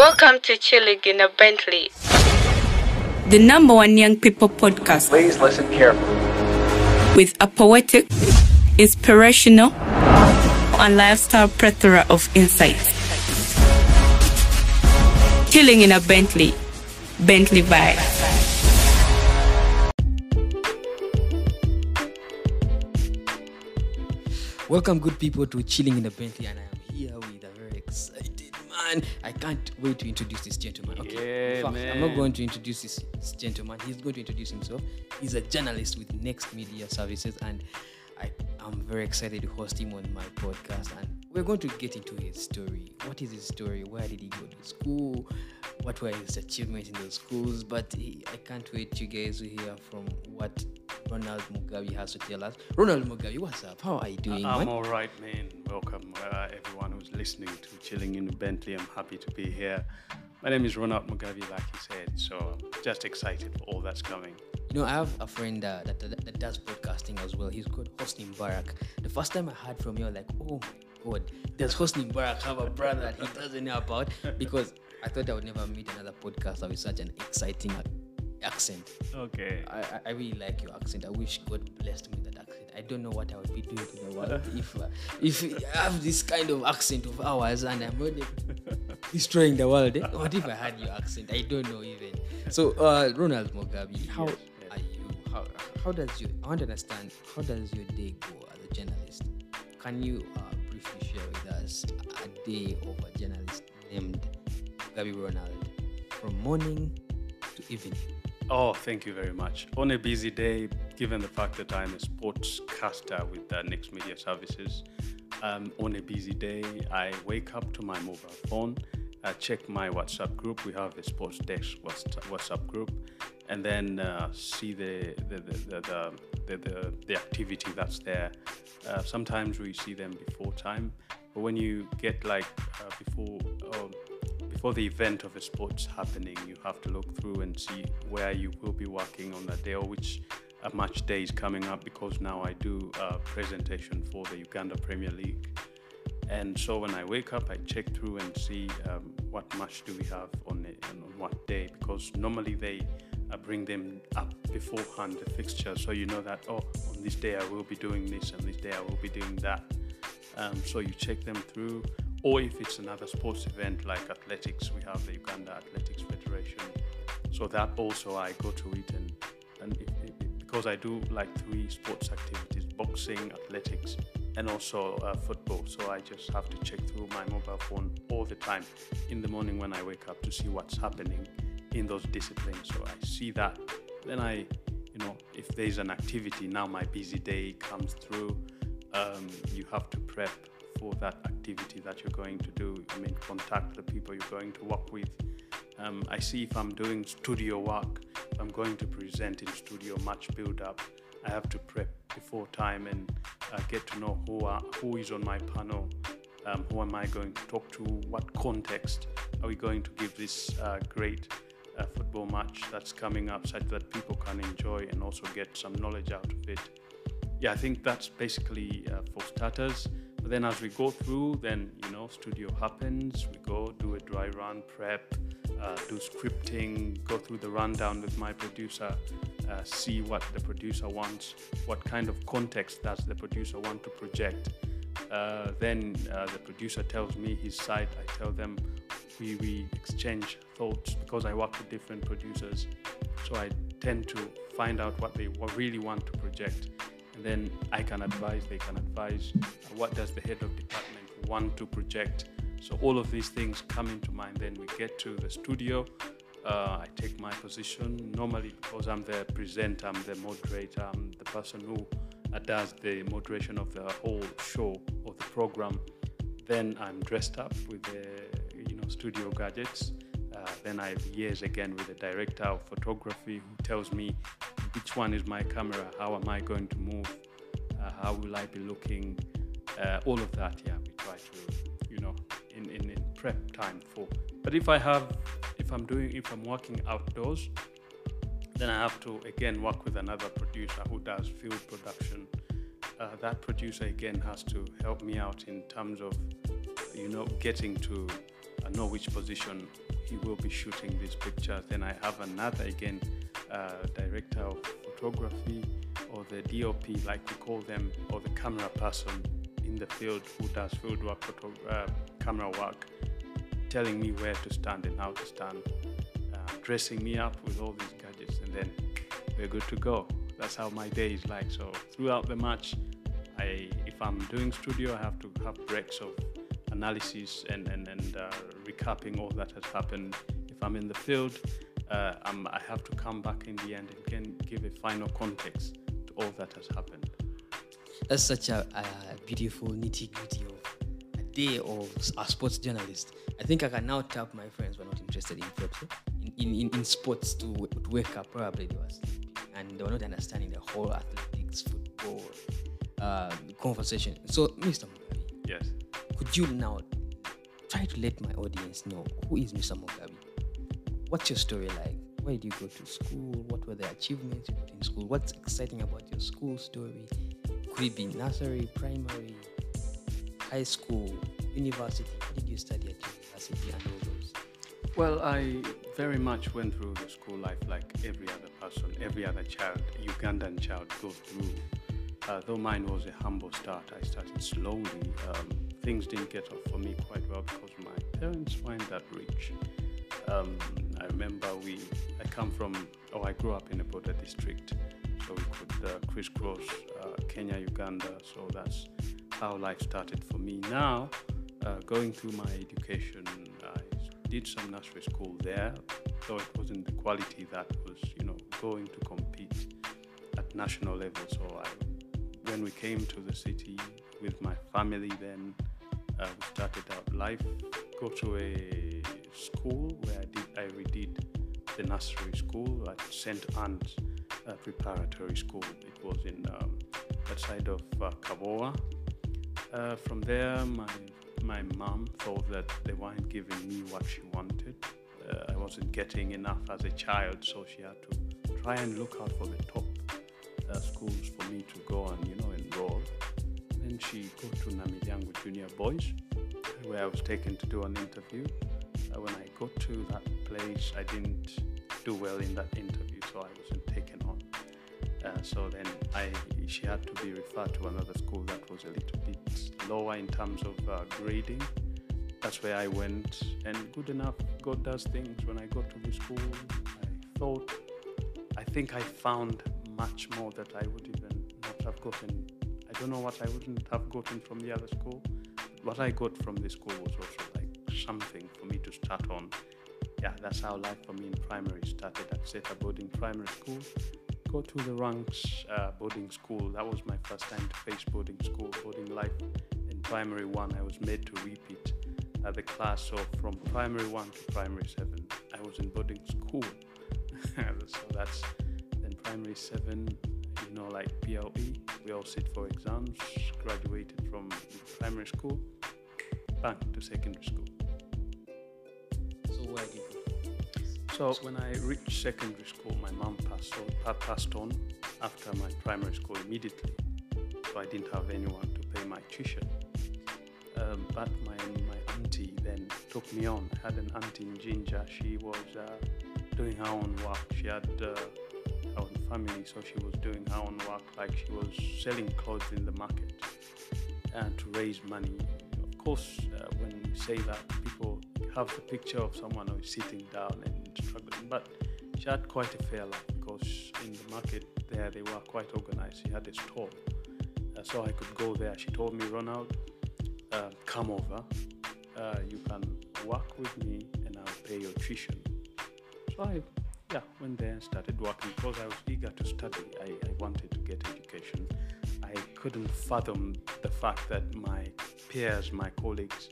Welcome to Chilling in a Bentley. the number one young people podcast Please listen carefully. with a poetic, inspirational, and lifestyle plethora of insights. Chilling in a Bentley, Bentley vibe. Welcome, good people, to Chilling in a Bentley, and I am here with a very excited man. I can't wait to introduce this gentleman. Okay, in fact, I'm not going to introduce this, this gentleman. He's going to introduce himself. He's a journalist with Next Media Services, and I am very excited to host him on my podcast. And we're going to get into his story. What is his story? Where did he go to school? What were his achievements in those schools? But he, I can't wait you guys to hear from what Ronald Mugabe has to tell us. Ronald Mugabe, what's up? How are you doing, I'm man? all right, man. Welcome, uh, everyone who's listening to Chilling in the Bentley. I'm happy to be here. My name is Ronald Mugabe, like you said, so I'm just excited for all that's coming. You know, I have a friend uh, that, that, that does podcasting as well. He's called Hosni Barak. The first time I heard from you, I was like, oh my God, does Hosni Barak have a brother that he doesn't know about? Because I thought I would never meet another podcaster with such an exciting accent. Okay. I, I- I really like your accent. I wish God blessed me with that accent. I don't know what I would be doing in the world if uh, if I have this kind of accent of ours and I'm already destroying the world. eh? What if I had your accent? I don't know even. So, uh, Ronald Mugabe, how Yes, are you? How, how does you? I want to understand. How does your day go as a journalist? Can you uh, briefly share with us a day of a journalist named Mugabe Ronald, from morning to evening? Oh, thank you very much. On a busy day, given the fact that I'm a sportscaster with the Next Media Services, um, on a busy day, I wake up to my mobile phone, I check my WhatsApp group. We have a sports desk WhatsApp group, and then uh, see the the, the, the, the, the, the, activity that's there. Uh, sometimes we see them before time, but when you get like uh, before. Um, before the event of a sports happening, you have to look through and see where you will be working on that day or which a match day is coming up because now I do a presentation for the Uganda Premier League. And so when I wake up, I check through and see um, what match do we have on, it, and on what day because normally they uh, bring them up beforehand, the fixture, so you know that, oh, on this day I will be doing this and this day I will be doing that. Um, so you check them through, or if it's another sports event like athletics, we have the Uganda Athletics Federation. So that also I go to it and and if, because I do like three sports activities: boxing, athletics, and also uh, football. So I just have to check through my mobile phone all the time in the morning when I wake up to see what's happening in those disciplines. So I see that, then I, you know, if there's an activity now, my busy day comes through um, you have to prep for that activity that you're going to do. I mean, contact the people you're going to work with. Um, I see if I'm doing studio work, I'm going to present in studio, much build up. I have to prep before time and uh, get to know who are, who is on my panel. Um, who am I going to talk to? What context are we going to give this uh, great uh, football match that's coming up, such that people can enjoy and also get some knowledge out of it? yeah, I think that's basically uh, for starters. But then as we go through, then you know, studio happens. We go do a dry run, prep, uh, do scripting, go through the rundown with my producer, uh, see what the producer wants, what kind of context does the producer want to project. Uh, then uh, the producer tells me his side. I tell them. We, we exchange thoughts because I work with different producers. So I tend to find out what they really want to project and then I can advise, they can advise. Uh, what does the head of department want to project? So all of these things come into mind. Then we get to the studio. Uh, I take my position. Normally, because I'm the presenter, I'm the moderator, I'm the person who uh, does the moderation of the whole show or the program. Then I'm dressed up with the you know studio gadgets. Uh, then I liaise again with the director of photography who tells me which one is my camera, how am I going to move, uh, how will I be looking, uh, all of that. Yeah, we try to, in, in, in prep time for. But if I have, if I'm doing, if I'm working outdoors, then I have to again work with another producer who does field production. Uh, that producer again has to help me out in terms of, you know, getting to I know which position he will be shooting these pictures. Then I have another again, uh, director of photography or the DOP, like we call them, or the camera person in the field who does field work, photo, uh, camera work, telling me where to stand and how to stand, uh, dressing me up with all these gadgets, and then we're good to go. That's how my day is like. So throughout the match, I, if I'm doing studio, I have to have breaks of analysis and, and, and uh, recapping all that has happened. If I'm in the field, uh, i have to come back in the end and can give a final context to all that has happened. That's such a, a beautiful nitty gritty of a day of a sports journalist. I think I can now tap my friends who are not interested in football, in, in, in, sports to, to wake up. Probably they were sleeping and they were not understanding the whole athletics, football uh, conversation. So, Mr. Mugabi, yes, could you now try to let my audience know who is Mr. Mugabi? What's your story like? Where did you go to school? What were the achievements you got in school? What's exciting about your school story? Be nursery, primary, high school, university? Did you study at university and all those? Well, I very much went through the school life like every other person, every other child, Ugandan child goes through. Uh, though mine was a humble start, I started slowly. Um, things didn't get off for me quite well because my parents weren't that rich. Um, I remember we, I come from, oh, I grew up in a border district, so we could uh, crisscross uh, Kenya, Uganda. So that's how life started for me. Now, uh, going through my education, I did some nursery school there, though it wasn't the quality that was, you know, going to compete at national level. So I, when we came to the city with my family, then uh, we started out life. Go to a school where I did I redid the nursery school at St. Anne's Preparatory School. It was in um, that side of uh. Uh, from there, my my mom thought that they weren't giving me what she wanted. Uh, I wasn't getting enough as a child, so she had to try and look out for the top uh, schools for me to go and you know enroll. Then she go to Namilyango Junior Boys, where I was taken to do an interview. Uh, when I got to that place, I didn't do well in that interview, so I wasn't taken on. Uh, so then I, she had to be referred to another school that was a little bit lower in terms of uh, grading. That's where I went, and good enough, God does things. When I got to the school, I thought, I think I found much more that I would even not have gotten. I don't know what I wouldn't have gotten from the other school. What I got from this school was also like something for me to start on. Yeah, that's how life for me in primary started at Seeta Boarding Primary School. Go to the ranks uh, boarding school. That was my first time to face boarding school, boarding life. In primary one, I was made to repeat uh, the class. So from primary one to primary seven, I was in boarding school. so that's then primary seven, you know, like PLE. We all sit for exams. Graduated from primary school, back to secondary school. So where did? So when I reached secondary school, my mom passed on, passed on after my primary school immediately. So I didn't have anyone to pay my tuition. Um, but my, my auntie then took me on. I had an auntie in Jinja. She was uh, doing her own work. She had uh, her own family, so she was doing her own work, like she was selling clothes in the market and to raise money. Of course, uh, when you say that, people have the picture of someone who is sitting down and struggling. But she had quite a fair life because in the market there they were quite organized. She had a store, uh, so I could go there. She told me, Ronald, uh, come over. Uh, you can work with me and I'll pay your tuition. So I, yeah, went there and started working because I was eager to study. I, I wanted to get education. I couldn't fathom the fact that my peers, my colleagues,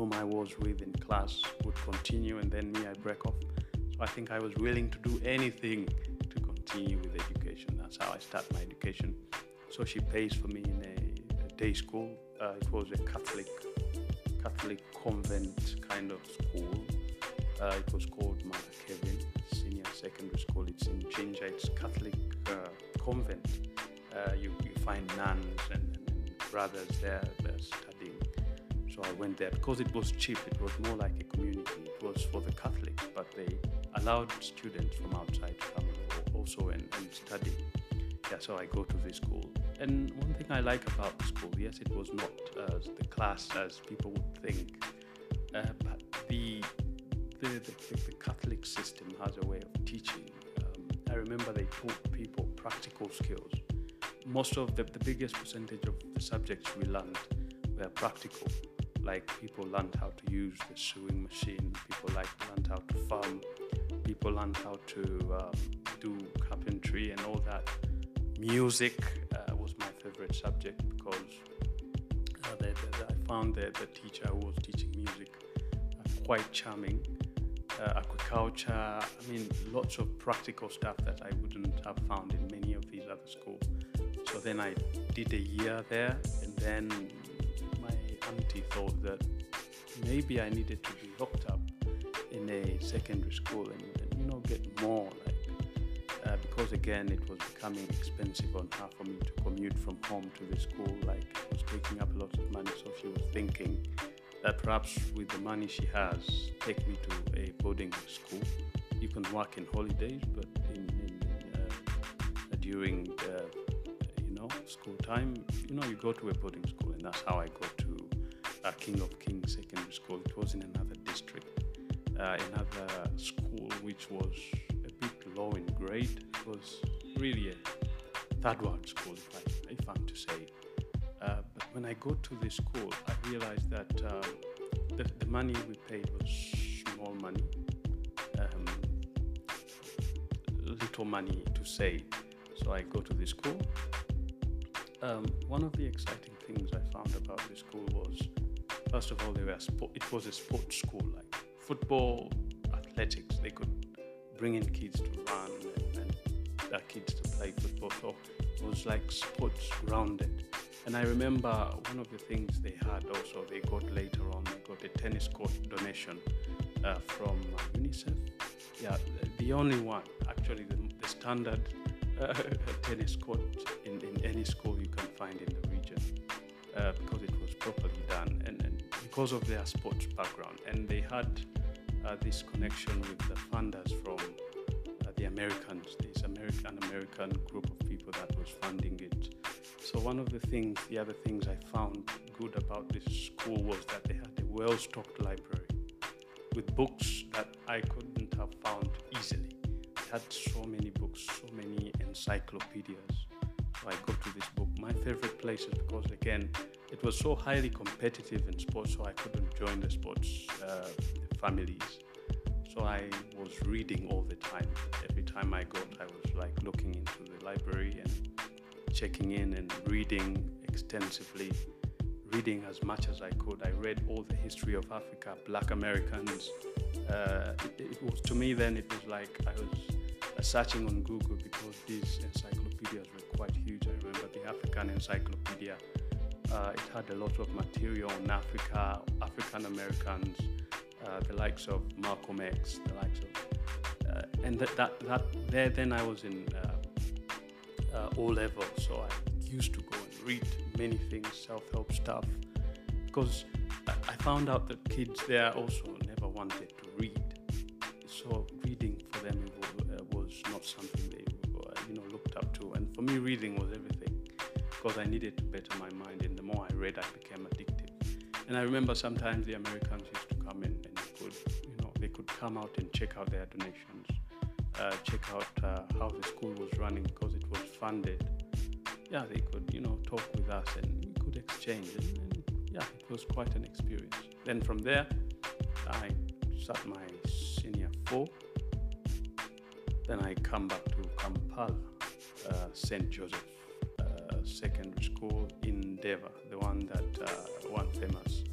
whom I was with in class would continue and then me, I break off. So I think I was willing to do anything to continue with education. That's how I start my education. So she pays for me in a, a day school. Uh, it was a Catholic Catholic convent kind of school. Uh, it was called Mother Kevin Senior Secondary School. It's in Jinja. It's Catholic uh, convent. Uh, you, you find nuns and, and brothers there. Studying I went there because it was cheap. It was more like a community. It was for the Catholics, but they allowed students from outside to come also and, and study. Yeah, so I go to this school. And one thing I like about the school, yes, it was not uh, the class as people would think, uh, but the the, the, the, Catholic system has a way of teaching. Um, I remember they taught people practical skills. Most of the, the biggest percentage of the subjects we learned were practical. Like people learned how to use the sewing machine, people like learned how to farm, people learned how to um, do carpentry and all that. Music uh, was my favorite subject because uh, the, the, I found that the teacher who was teaching music uh, quite charming. Uh, agriculture, I mean, lots of practical stuff that I wouldn't have found in many of these other schools. So then I did a year there, and then my thought that maybe I needed to be locked up in a secondary school and, and you know get more like uh, because again it was becoming expensive on her for me to commute from home to the school like it was taking up a lot of money. So she was thinking that perhaps with the money she has take me to a boarding school. You can work in holidays but in, in uh, during uh, you know school time you know you go to a boarding school and that's how i got to uh, king of kings secondary school it was in another district uh, another school which was a bit low in grade. It was really a third world school, if, I, if I'm to say. Uh, but when I got to this school, I realized that uh, the, the, money we paid was small money, um, little money to say. So I go to this school. Um, one of the exciting things I found about this school was, first of all, they were sport, it was a sports school. Like football, athletics. They could bring in kids to run and, and kids to play football. So it was like sports grounded. And I remember one of the things they had also, they got later on, they got a tennis court donation uh, from uh, UNICEF. Yeah, the only one, actually, the, the standard uh, tennis court in, in any school you can find in the region uh, because it was properly done and because of their sports background. And they had uh, this connection with the funders from uh, the Americans, this American American group of people that was funding it. So one of the things, the other things I found good about this school was that they had a well-stocked library with books that I couldn't have found easily. They had so many books, so many encyclopedias. So I go to this book. My favorite place is because again, it was so highly competitive in sports, so I couldn't join the sports uh, families. So I was reading all the time. Every time I got, I was like looking into the library and checking in and reading extensively, reading as much as I could. I read all the history of Africa, Black Americans. Uh, it, it, was to me then. It was like I was uh, searching on Google because these encyclopedias were quite huge. I remember the African Encyclopedia. Uh, it had a lot of material on Africa, African Americans, uh, the likes of Malcolm X, the likes of, uh, and that, that, that there then I was in uh, uh, O level, so I used to go and read many things, self-help stuff, because I found out that kids there also never wanted to read, so reading for them was not something they you know looked up to, and for me reading was everything, because I needed to better my mind, and more I read, I became addicted. And I remember sometimes the Americans used to come in and they could come out and check out their donations, uh, check out uh, how the school was running because it was funded. Yeah, they could, you know, talk with us and we could exchange. And, and yeah, it was quite an experience. Then from there, I sat my senior four. Then I come back to Kampala, uh, St. Joseph uh, Secondary School in Deva, one that uh, one famous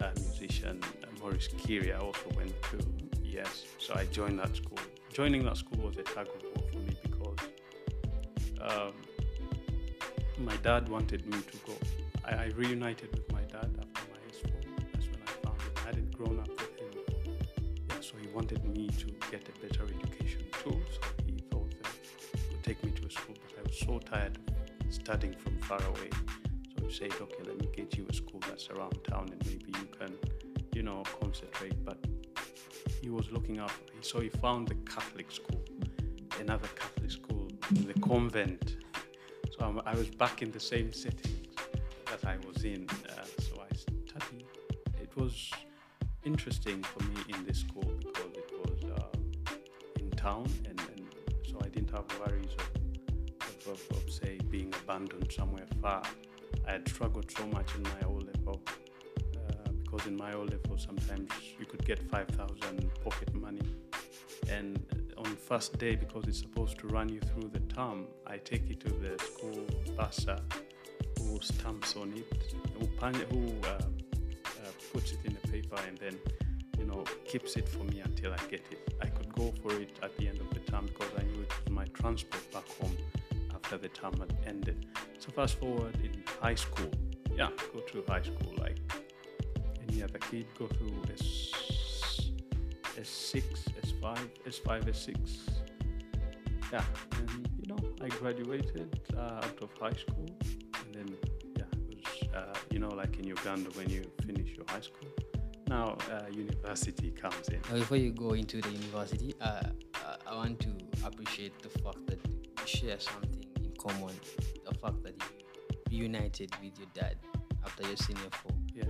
uh, musician Maurice Kirya also went to yes. So I joined that school. Joining that school was a tug of war for me because um, my dad wanted me to go. I, I, reunited with my dad after my S4. That's when I found him. I hadn't grown up with him. Yeah, so he wanted me to get a better education too. So he thought that he would take me to a school, but I was so tired of studying from far away. So he said, okay, get you a school that's around town and maybe you can, you know, concentrate. But he was looking up, so he found the Catholic school, another Catholic school, the convent. So I'm, i was back in the same setting that I was in. Uh, so I studied. It was interesting for me in this school because it was uh, in town, and, and, so I didn't have worries of, of, of, of, say, being abandoned somewhere far. I had struggled so much in my O level uh, because in my O level sometimes you could get 5,000 pocket money, and on first day because it's supposed to run you through the term, I take it to the school bursar who stamps on it, who, who uh, uh, puts it in the paper and then you know keeps it for me until I get it. I could go for it at the end of the term because I knew it was my transport back home after the term had ended. So fast forward in high school, yeah, go through high school like any other kid, go through S S6, S5, S5, S6. Yeah, and you know I graduated uh, out of high school and then yeah, it was uh, you know like in Uganda when you finish your high school. Now uh, university comes in. before you go into the university, uh, I want to appreciate the fact that you share something in common. The fact that you reunited with your dad after your senior four. Yeah.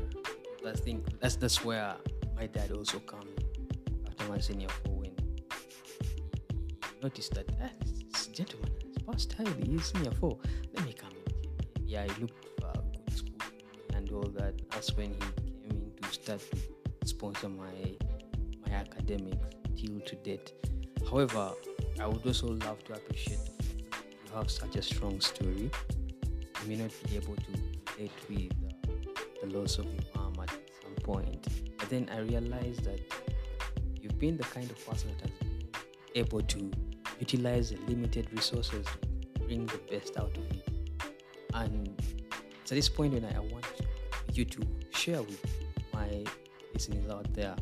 I think that's that's where my dad also came after my senior four when he noticed that ah, this gentleman is past highly, he's senior four. Let me come in. Yeah, he looked for a good school and all that. That's when he came in to start to sponsor my my academics till to date. However, I would also love to appreciate the fact that you have such a strong story. May not be able to relate with the loss of your mom at some point, but then I realized that you've been the kind of person that has been able to utilize the limited resources to bring the best out of it. And it's at this point when I want you to share with my listeners out there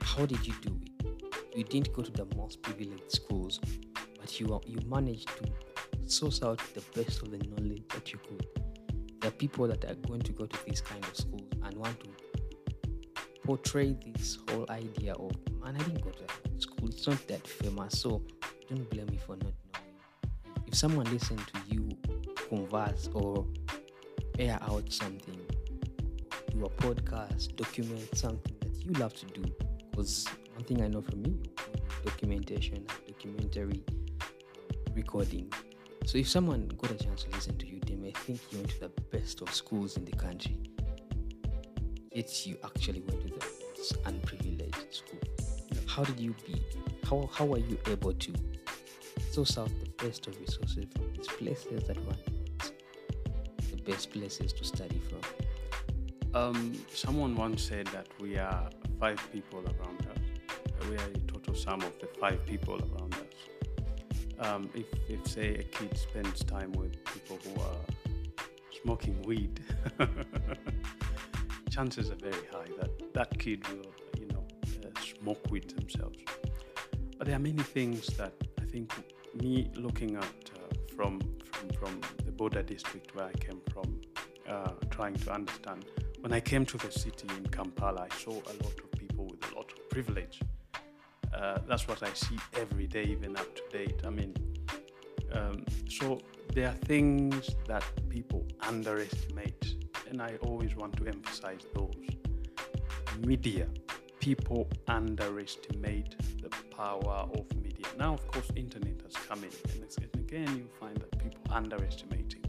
how did you do it? You didn't go to the most privileged schools, but you you managed to source out the best of the knowledge that you could. There are people that are going to go to these kind of schools and want to portray this whole idea of man, I didn't go to that school. It's not that famous, so don't blame me for not knowing. If someone listens to you converse or air out something, do a podcast, document something that you love to do, because one thing I know from you, documentation, documentary recording. So if someone got a chance to listen to you, they may think you went to the best of schools in the country. Yet you actually went to the unprivileged school. How did you be? How how are you able to source out the best of resources from these places that were the best places to study from? Um, someone once said that we are five people around us. We are a total sum of the five people around us. Um, if, if, say, a kid spends time with people who are smoking weed, chances are very high that that kid will, you know, uh, smoke weed themselves. But there are many things that I think me looking at uh, from, from from the border district where I came from, uh, trying to understand when I came to the city in Kampala, I saw a lot of people with a lot of privilege. Uh, that's what I see every day, even up to date. I mean, um, so there are things that people underestimate, and I always want to emphasize those. Media, people underestimate the power of media. Now, of course, internet has come in, and again, you find that people underestimating.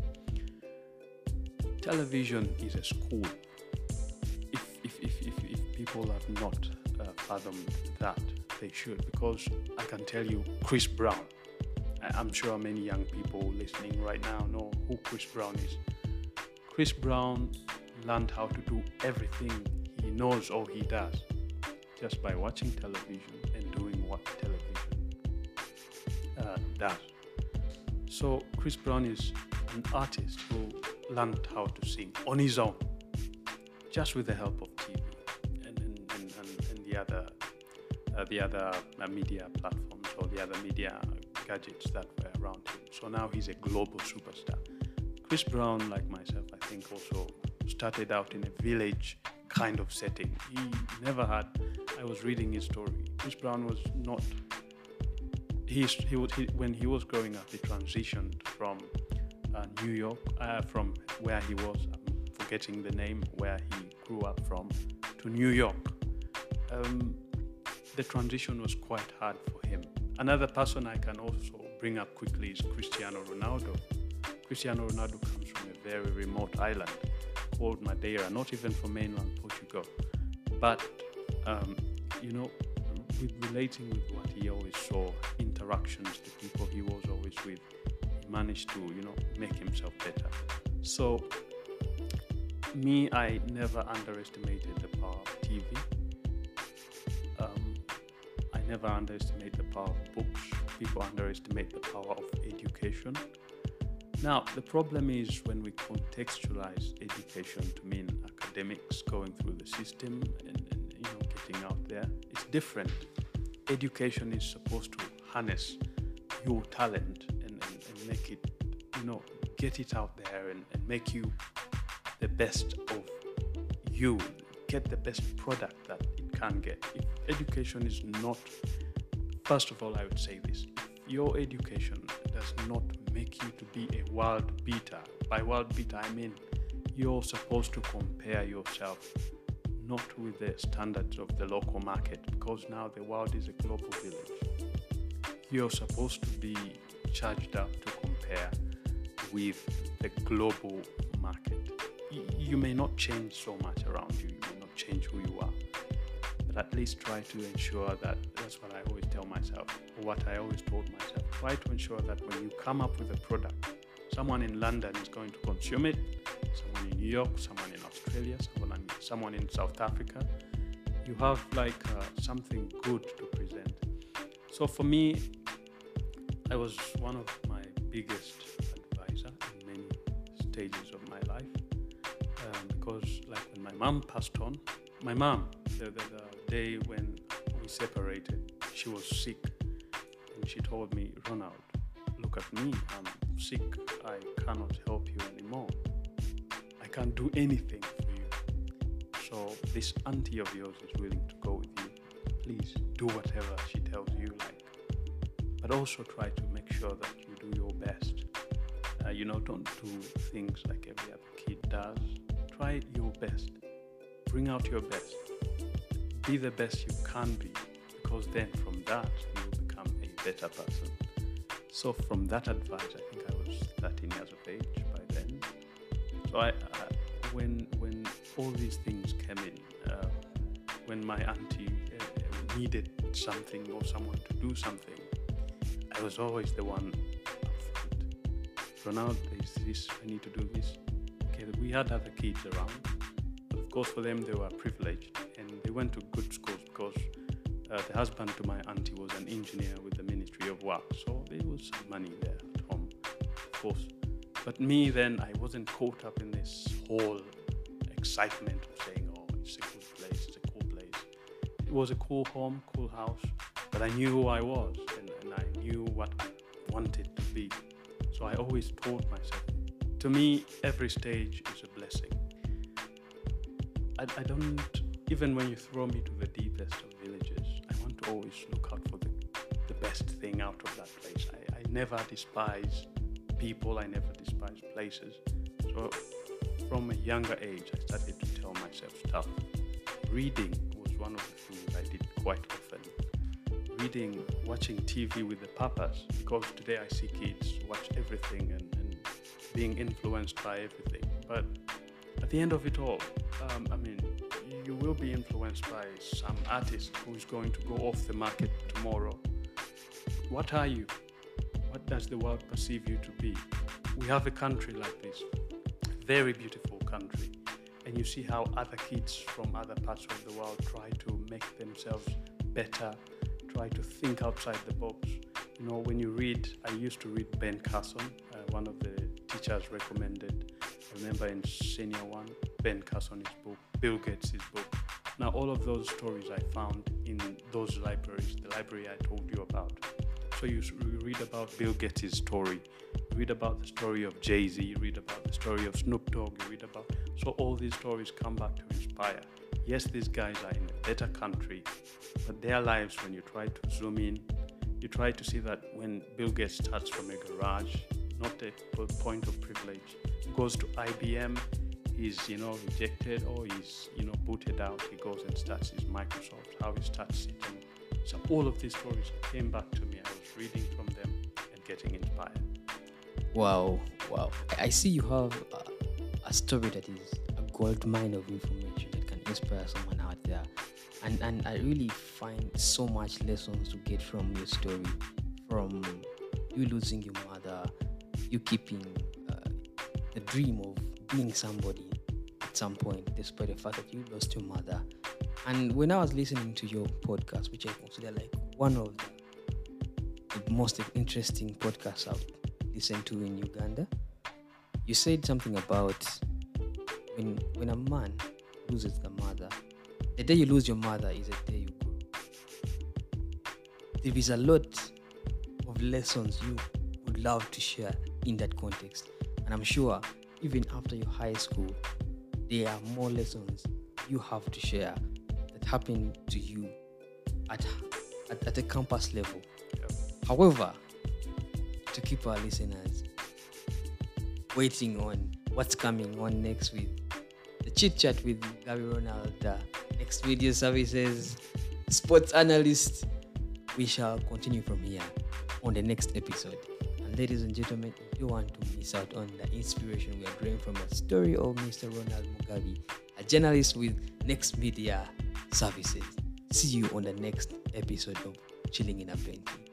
Television is a school If people have not uh, fathomed that they should because I can tell you Chris Brown. I'm sure many young people listening right now know who Chris Brown is. Chris Brown learned how to do everything he knows or he does just by watching television and doing what television uh, does. So Chris Brown is an artist who learned how to sing on his own, just with the help of TV and the other the other uh, media platforms or the other media gadgets that were around him. So now he's a global superstar. Chris Brown, like myself, I think also started out in a village kind of setting. He never had. I was reading his story. Chris Brown was not. He, was, he when he was growing up, he transitioned from uh, New York, uh, from where he was. I'm forgetting the name where he grew up from, to New York. Um, the transition was quite hard for him. Another person I can also bring up quickly is Cristiano Ronaldo. Cristiano Ronaldo comes from a very remote island called Madeira, not even from mainland Portugal. But, um, you know, with relating with what he always saw, interactions, the people he was always with, he managed to, you know, make himself better. So, me, I never underestimated the power of TV. Never underestimate the power of books. People underestimate the power of education. Now, the problem is when we contextualize education to mean academics going through the system and, and you know getting out there. It's different. Education is supposed to harness your talent and, and, and make it, you know, get it out there and, and make you the best of you. Get the best product that it can get. If education is not, first of all, I would say this: your education does not make you to be a world beater. By world beater, I mean you're supposed to compare yourself not with the standards of the local market because now the world is a global village. You're supposed to be charged up to compare with the global market. You may not change so much around you, you may not change who you are, at least try to ensure that that's what I always tell myself, or what I always told myself. Try to ensure that when you come up with a product, someone in London is going to consume it, someone in New York, someone in Australia, someone in, someone in South Africa. You have like uh, something good to present. So for me, I was one of my biggest advisor in many stages of my life um, because like when my mom passed on, my mom, the, the, the day when we separated, she was sick and she told me, Ronald, look at me, I'm sick, I cannot help you anymore. I can't do anything for you. So this auntie of yours is willing to go with you. Please do whatever she tells you like. But also try to make sure that you do your best. Uh, you know, don't do things like every other kid does. Try your best. Bring out your best. Be the best you can be, because then from that you will become a better person. So from that advice, I think I was 13 years of age by then. So I, I when when all these things came in, uh, when my auntie uh, needed something or someone to do something, I was always the one. So now there's this, I need to do this. Okay, we had other kids around, but of course for them they were privileged went to good schools because uh, the husband to my auntie was an engineer with the Ministry of Work, so there was some money there at home, of course. But me then, I wasn't caught up in this whole excitement of saying, "Oh, it's a cool place, it's a cool place." It was a cool home, cool house, but I knew who I was and, and I knew what I wanted to be. So I always told myself, to me, every stage is a blessing. I, I don't, even when you throw me to the deepest of villages, I want to always look out for the, the best thing out of that place. I, I never despise people, I never despise places. So from a younger age, I started to tell myself stuff. Reading was one of the things I did quite often. Reading, watching TV with the purpose, because today I see kids watch everything and, and being influenced by everything. But at the end of it all, um, I mean, you will be influenced by some artist who's going to go off the market tomorrow. What are you? What does the world perceive you to be? We have a country like this, very beautiful country, and you see how other kids from other parts of the world try to make themselves better, try to think outside the box. You know, when you read, I used to read Ben Carson, uh, one of the teachers recommended. I remember in senior one, Ben Carson's book, Bill Gates' book. Now, all of those stories I found in those libraries, the library I told you about. So you, read about Bill Gates' story, read about the story of Jay Z, you read about the story of Snoop Dogg, you read about So all these stories come back to inspire. Yes, these guys are in a better country, but their lives, when you try to zoom in, you try to see that when Bill Gates starts from a garage, not a point of privilege, goes to IBM, he's you know rejected or he's you know booted out. He goes and starts his Microsoft. How he starts sitting. So all of these stories came back to me. I was reading from them and getting inspired. Wow, wow! I see you have a, a story that is a gold mine of information that can inspire someone out there, and and I really find so much lessons to get from your story, from you losing your mother, you keeping uh, the dream of being somebody at some point, despite the fact that you lost your mother. And when I was listening to your podcast, which I consider like one of the, most interesting podcasts I've listened to in Uganda, you said something about when when a man loses the mother, the day you lose your mother is the day you grow. There is a lot of lessons you would love to share in that context. And I'm sure even after your high school, there are more lessons you have to share that happen to you at, at, at a campus level. Yep. However, to keep our listeners waiting on what's coming on next week, the chit chat with Gary Ronald, the next media services sports analyst, we shall continue from here on the next episode ladies and gentlemen, if you want to miss out on the inspiration we are drawing from the story of Mr. Ronald Mugabe, a journalist with Next Media Services, see you on the next episode of Chilling in a Bentley.